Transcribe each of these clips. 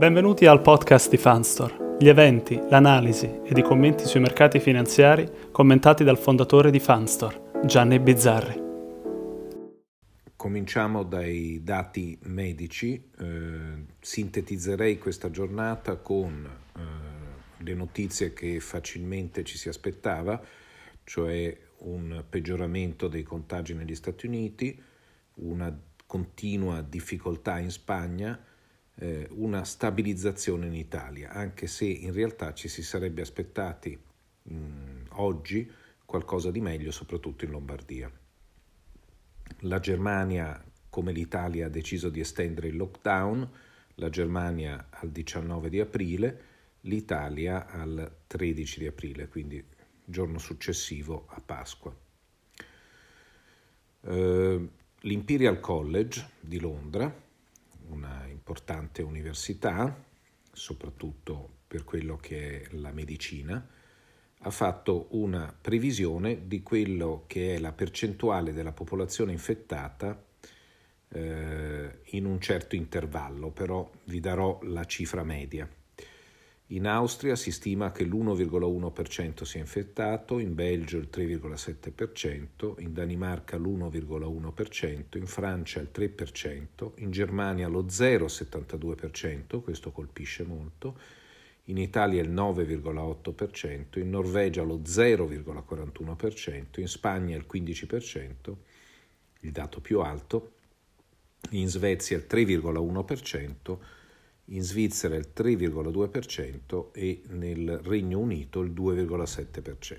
Benvenuti al podcast di Fanstore, gli eventi, l'analisi ed i commenti sui mercati finanziari commentati dal fondatore di Fanstore, Gianni Bizzarri. Cominciamo dai dati medici, eh, sintetizzerei questa giornata con eh, le notizie che facilmente ci si aspettava, cioè un peggioramento dei contagi negli Stati Uniti, una continua difficoltà in Spagna, eh, una stabilizzazione in Italia, anche se in realtà ci si sarebbe aspettati mh, oggi qualcosa di meglio, soprattutto in Lombardia. La Germania, come l'Italia, ha deciso di estendere il lockdown, la Germania al 19 di aprile, l'Italia al 13 di aprile, quindi giorno successivo a Pasqua. Uh, L'Imperial College di Londra una importante università, soprattutto per quello che è la medicina, ha fatto una previsione di quello che è la percentuale della popolazione infettata eh, in un certo intervallo, però vi darò la cifra media. In Austria si stima che l'1,1% sia infettato, in Belgio il 3,7%, in Danimarca l'1,1%, in Francia il 3%, in Germania lo 0,72%, questo colpisce molto, in Italia il 9,8%, in Norvegia lo 0,41%, in Spagna il 15%, il dato più alto, in Svezia il 3,1%, in Svizzera il 3,2% e nel Regno Unito il 2,7%.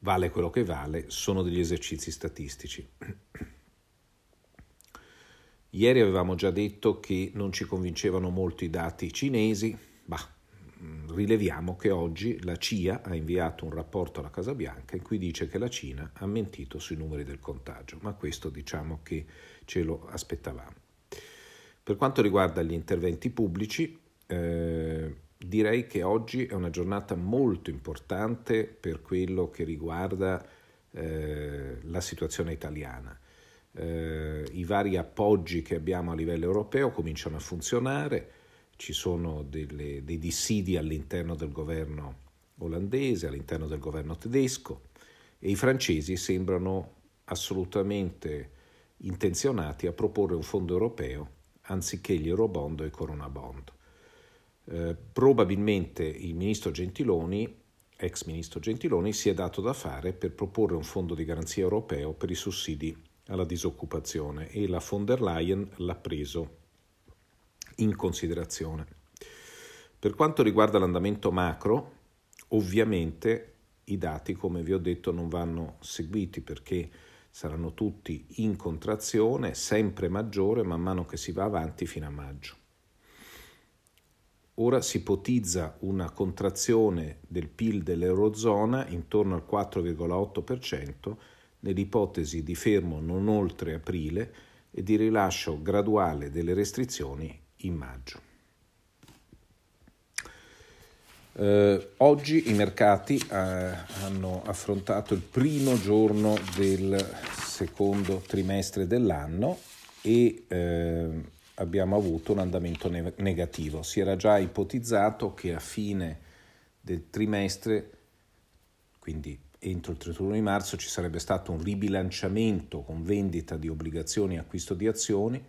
Vale quello che vale, sono degli esercizi statistici. Ieri avevamo già detto che non ci convincevano molto i dati cinesi, ma rileviamo che oggi la CIA ha inviato un rapporto alla Casa Bianca in cui dice che la Cina ha mentito sui numeri del contagio, ma questo diciamo che ce lo aspettavamo. Per quanto riguarda gli interventi pubblici, eh, direi che oggi è una giornata molto importante per quello che riguarda eh, la situazione italiana. Eh, I vari appoggi che abbiamo a livello europeo cominciano a funzionare, ci sono delle, dei dissidi all'interno del governo olandese, all'interno del governo tedesco e i francesi sembrano assolutamente intenzionati a proporre un fondo europeo anziché gli Eurobond i Corona Bond. Eh, probabilmente il ministro Gentiloni, ex ministro Gentiloni, si è dato da fare per proporre un fondo di garanzia europeo per i sussidi alla disoccupazione e la von der Leyen l'ha preso in considerazione. Per quanto riguarda l'andamento macro, ovviamente i dati, come vi ho detto, non vanno seguiti perché saranno tutti in contrazione, sempre maggiore man mano che si va avanti fino a maggio. Ora si ipotizza una contrazione del PIL dell'Eurozona intorno al 4,8% nell'ipotesi di fermo non oltre aprile e di rilascio graduale delle restrizioni in maggio. Eh, oggi i mercati eh, hanno affrontato il primo giorno del secondo trimestre dell'anno e eh, abbiamo avuto un andamento ne- negativo. Si era già ipotizzato che a fine del trimestre, quindi entro il 31 di marzo, ci sarebbe stato un ribilanciamento con vendita di obbligazioni e acquisto di azioni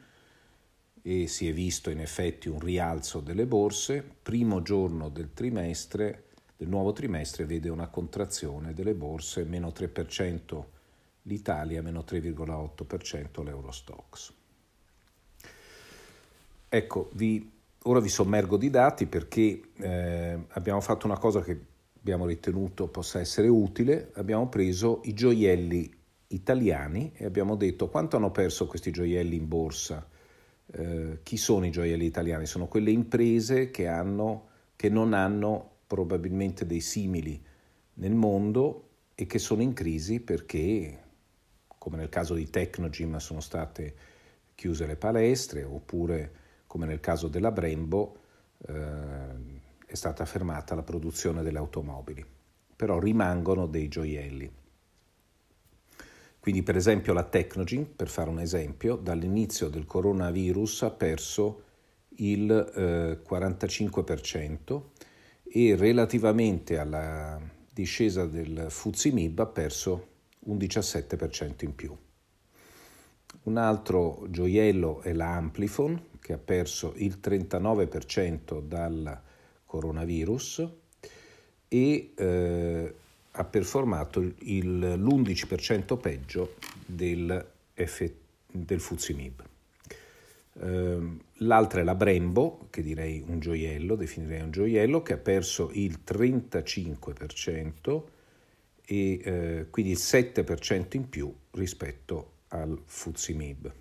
e si è visto in effetti un rialzo delle borse. Primo giorno del trimestre, del nuovo trimestre, vede una contrazione delle borse, meno 3% l'Italia, meno 3,8% l'Eurostox. Ecco, vi, ora vi sommergo di dati perché eh, abbiamo fatto una cosa che abbiamo ritenuto possa essere utile, abbiamo preso i gioielli italiani e abbiamo detto quanto hanno perso questi gioielli in borsa eh, chi sono i gioielli italiani? Sono quelle imprese che, hanno, che non hanno probabilmente dei simili nel mondo e che sono in crisi perché, come nel caso di Tecnogym, sono state chiuse le palestre, oppure come nel caso della Brembo, eh, è stata fermata la produzione delle automobili. Però rimangono dei gioielli. Quindi per esempio la Technogin, per fare un esempio, dall'inizio del coronavirus ha perso il eh, 45% e relativamente alla discesa del Fuzimib ha perso un 17% in più. Un altro gioiello è la Amplifon che ha perso il 39% dal coronavirus e eh, ha performato il, l'11% peggio del, F, del Fuzimib. Ehm, l'altra è la Brembo, che direi un gioiello, definirei un gioiello, che ha perso il 35% e eh, quindi il 7% in più rispetto al Fuzimib.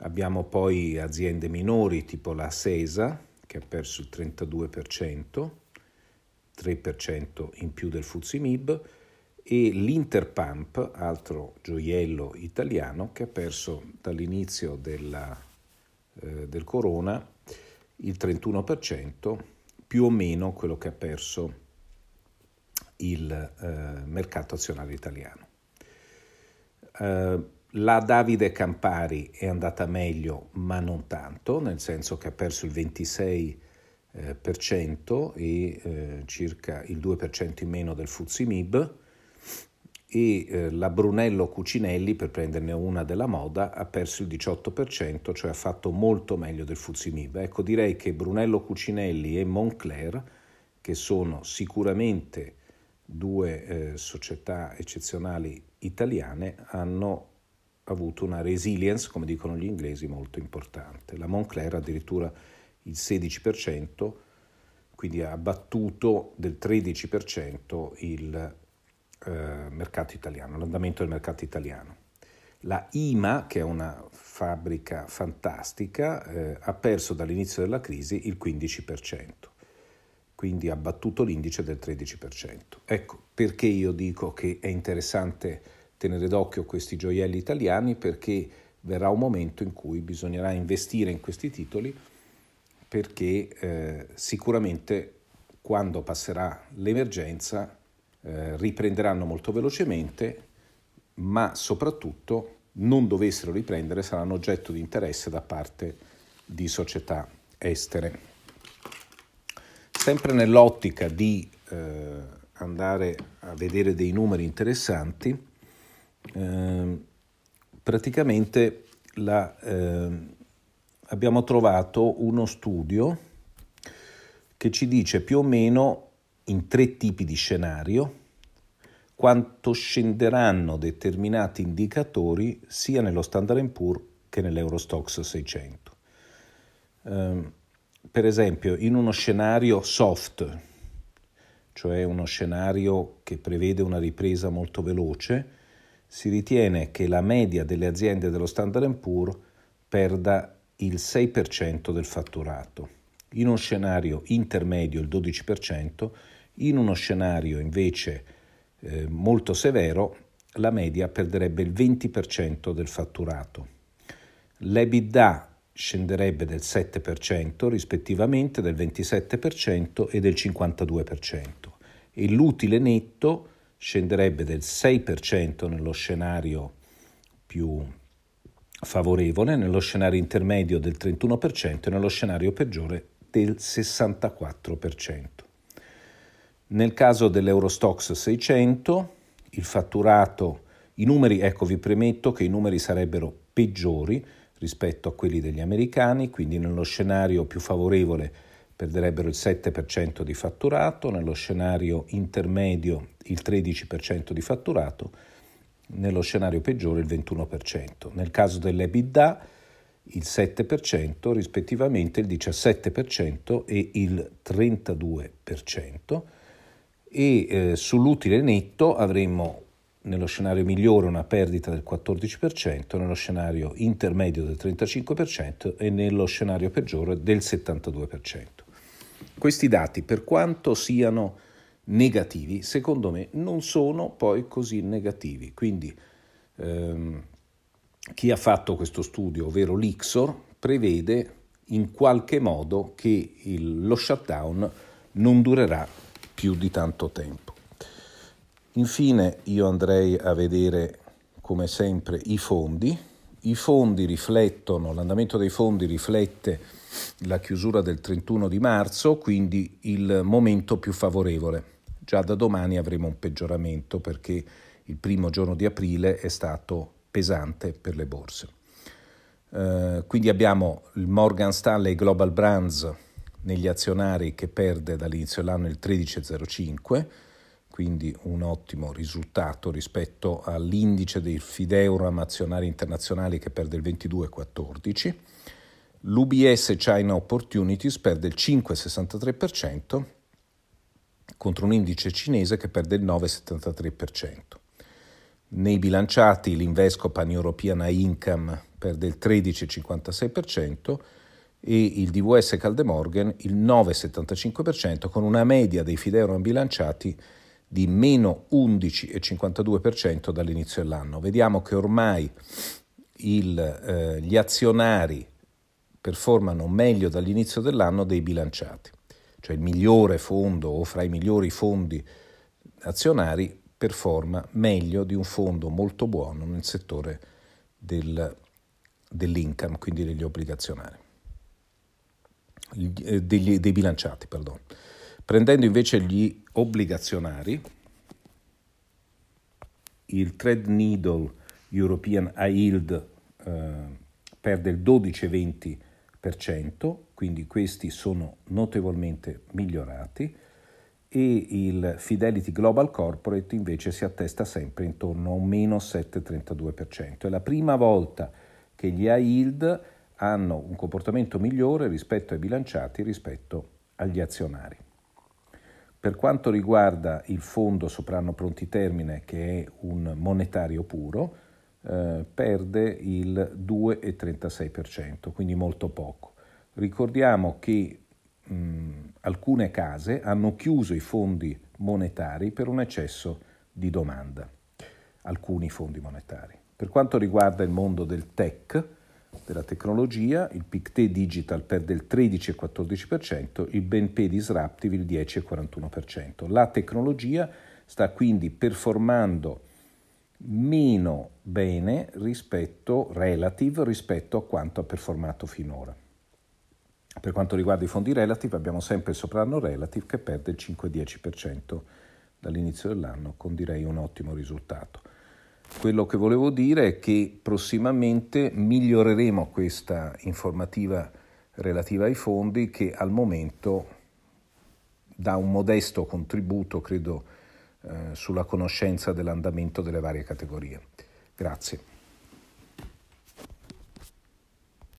Abbiamo poi aziende minori tipo la Sesa, che ha perso il 32%, 3% in più del Fuzimib, e l'Interpump, altro gioiello italiano, che ha perso dall'inizio della, eh, del corona il 31%, più o meno quello che ha perso il eh, mercato azionario italiano. Eh, la Davide Campari è andata meglio, ma non tanto, nel senso che ha perso il 26% eh, per cento e eh, circa il 2% in meno del Fuzimib e eh, la Brunello Cucinelli, per prenderne una della moda, ha perso il 18%, cioè ha fatto molto meglio del Fuzimib. Ecco, direi che Brunello Cucinelli e Moncler, che sono sicuramente due eh, società eccezionali italiane, hanno avuto una resilience, come dicono gli inglesi, molto importante. La Moncler addirittura il 16%, quindi ha battuto del 13% il eh, mercato italiano, l'andamento del mercato italiano. La IMA, che è una fabbrica fantastica, eh, ha perso dall'inizio della crisi il 15%, quindi ha battuto l'indice del 13%. Ecco perché io dico che è interessante tenere d'occhio questi gioielli italiani, perché verrà un momento in cui bisognerà investire in questi titoli perché eh, sicuramente quando passerà l'emergenza eh, riprenderanno molto velocemente, ma soprattutto non dovessero riprendere saranno oggetto di interesse da parte di società estere. Sempre nell'ottica di eh, andare a vedere dei numeri interessanti, eh, praticamente la, eh, abbiamo trovato uno studio che ci dice più o meno in tre tipi di scenario quanto scenderanno determinati indicatori sia nello Standard Poor's che nell'Eurostox 600. Um, per esempio, in uno scenario soft, cioè uno scenario che prevede una ripresa molto veloce, si ritiene che la media delle aziende dello Standard Poor's perda il 6% del fatturato, in uno scenario intermedio il 12%, in uno scenario invece eh, molto severo la media perderebbe il 20% del fatturato. L'EBITDA scenderebbe del 7% rispettivamente, del 27% e del 52% e l'utile netto scenderebbe del 6% nello scenario più favorevole, nello scenario intermedio del 31% e nello scenario peggiore del 64%. Nel caso dell'Eurostox 600, il fatturato, i numeri, ecco vi premetto che i numeri sarebbero peggiori rispetto a quelli degli americani, quindi nello scenario più favorevole perderebbero il 7% di fatturato, nello scenario intermedio il 13% di fatturato, nello scenario peggiore il 21%. Nel caso dell'EBITDA il 7%, rispettivamente il 17% e il 32%. E eh, sull'utile netto avremmo nello scenario migliore una perdita del 14%, nello scenario intermedio del 35% e nello scenario peggiore del 72%. Questi dati, per quanto siano negativi, secondo me non sono poi così negativi. Quindi ehm, chi ha fatto questo studio, ovvero l'Ixor, prevede in qualche modo che il, lo shutdown non durerà più di tanto tempo. Infine io andrei a vedere come sempre i fondi I fondi riflettono, l'andamento dei fondi riflette la chiusura del 31 di marzo, quindi il momento più favorevole. Già da domani avremo un peggioramento perché il primo giorno di aprile è stato pesante per le borse. Eh, quindi abbiamo il Morgan Stanley Global Brands negli azionari che perde dall'inizio dell'anno il 13,05, quindi un ottimo risultato rispetto all'indice dei Fideuram azionari internazionali che perde il 22,14. L'UBS China Opportunities perde il 5,63% contro un indice cinese che perde il 9,73%. Nei bilanciati l'Invesco Pan European Income perde il 13,56% e il DVS Caldemorgan il 9,75% con una media dei Fideuram bilanciati di meno 11,52% dall'inizio dell'anno. Vediamo che ormai il, eh, gli azionari performano meglio dall'inizio dell'anno dei bilanciati, cioè il migliore fondo o fra i migliori fondi azionari performa meglio di un fondo molto buono nel settore del, dell'income, quindi degli obbligazionari, eh, degli, dei bilanciati. Pardon. Prendendo invece gli obbligazionari, il Trade Needle European High Yield eh, perde il 12,20%, quindi questi sono notevolmente migliorati e il Fidelity Global Corporate invece si attesta sempre intorno a un meno 7,32%. È la prima volta che gli high yield hanno un comportamento migliore rispetto ai bilanciati rispetto agli azionari. Per quanto riguarda il fondo soprano pronti termine, che è un monetario puro, eh, perde il 2,36%, quindi molto poco. Ricordiamo che mh, alcune case hanno chiuso i fondi monetari per un eccesso di domanda, alcuni fondi monetari. Per quanto riguarda il mondo del tech, della tecnologia, il PICT Digital perde il 13,14%, il BNP Disruptive il 10,41%. La tecnologia sta quindi performando meno bene rispetto, relative rispetto a quanto ha performato finora. Per quanto riguarda i fondi relative abbiamo sempre il soprano relative che perde il 5-10% dall'inizio dell'anno con direi un ottimo risultato. Quello che volevo dire è che prossimamente miglioreremo questa informativa relativa ai fondi che al momento dà un modesto contributo, credo, eh, sulla conoscenza dell'andamento delle varie categorie. Grazie.